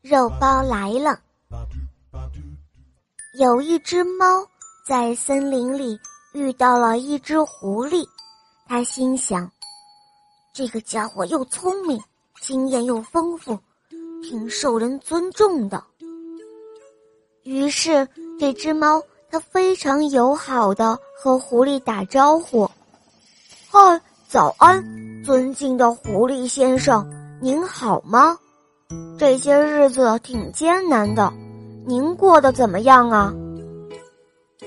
肉包来了。有一只猫在森林里遇到了一只狐狸，他心想：这个家伙又聪明，经验又丰富，挺受人尊重的。于是，这只猫它非常友好的和狐狸打招呼：“嗨，早安，尊敬的狐狸先生，您好吗？”这些日子挺艰难的，您过得怎么样啊？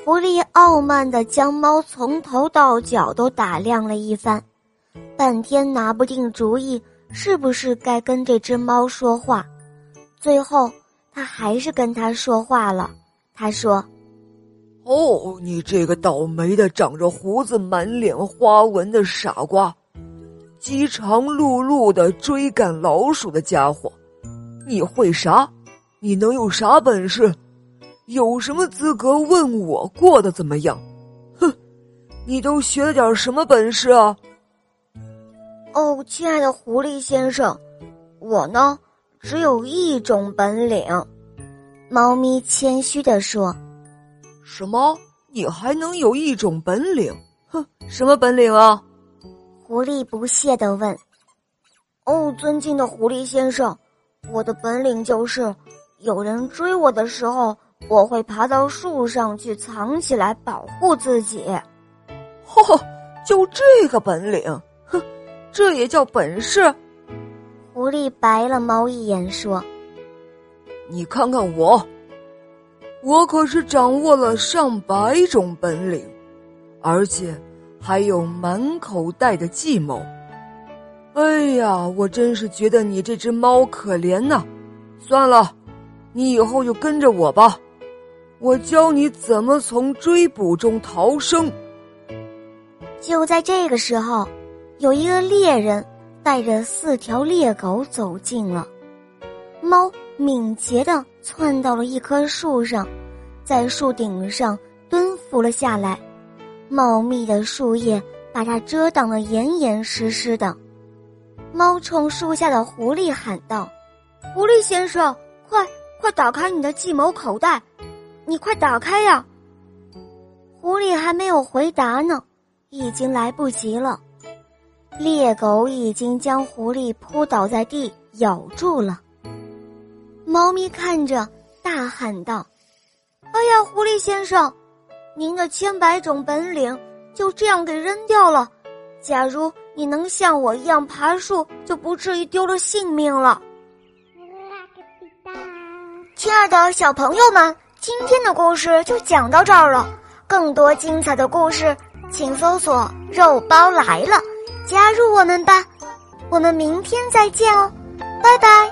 狐狸傲慢的将猫从头到脚都打量了一番，半天拿不定主意，是不是该跟这只猫说话？最后，他还是跟他说话了。他说：“哦，你这个倒霉的、长着胡子、满脸花纹的傻瓜，饥肠辘辘的追赶老鼠的家伙。”你会啥？你能有啥本事？有什么资格问我过得怎么样？哼，你都学了点什么本事啊？哦，亲爱的狐狸先生，我呢只有一种本领。猫咪谦虚的说：“什么？你还能有一种本领？哼，什么本领啊？”狐狸不屑的问：“哦，尊敬的狐狸先生。”我的本领就是，有人追我的时候，我会爬到树上去藏起来保护自己。嚯，就这个本领，哼，这也叫本事？狐狸白了猫一眼说：“你看看我，我可是掌握了上百种本领，而且还有满口袋的计谋。”哎呀，我真是觉得你这只猫可怜呐！算了，你以后就跟着我吧，我教你怎么从追捕中逃生。就在这个时候，有一个猎人带着四条猎狗走近了，猫敏捷的窜到了一棵树上，在树顶上蹲伏了下来，茂密的树叶把它遮挡得严严实实的。猫冲树下的狐狸喊道：“狐狸先生，快快打开你的计谋口袋，你快打开呀！”狐狸还没有回答呢，已经来不及了。猎狗已经将狐狸扑倒在地，咬住了。猫咪看着，大喊道：“哎呀，狐狸先生，您的千百种本领就这样给扔掉了。假如……”你能像我一样爬树，就不至于丢了性命了。亲爱的小朋友们，今天的故事就讲到这儿了。更多精彩的故事，请搜索“肉包来了”，加入我们吧。我们明天再见哦，拜拜。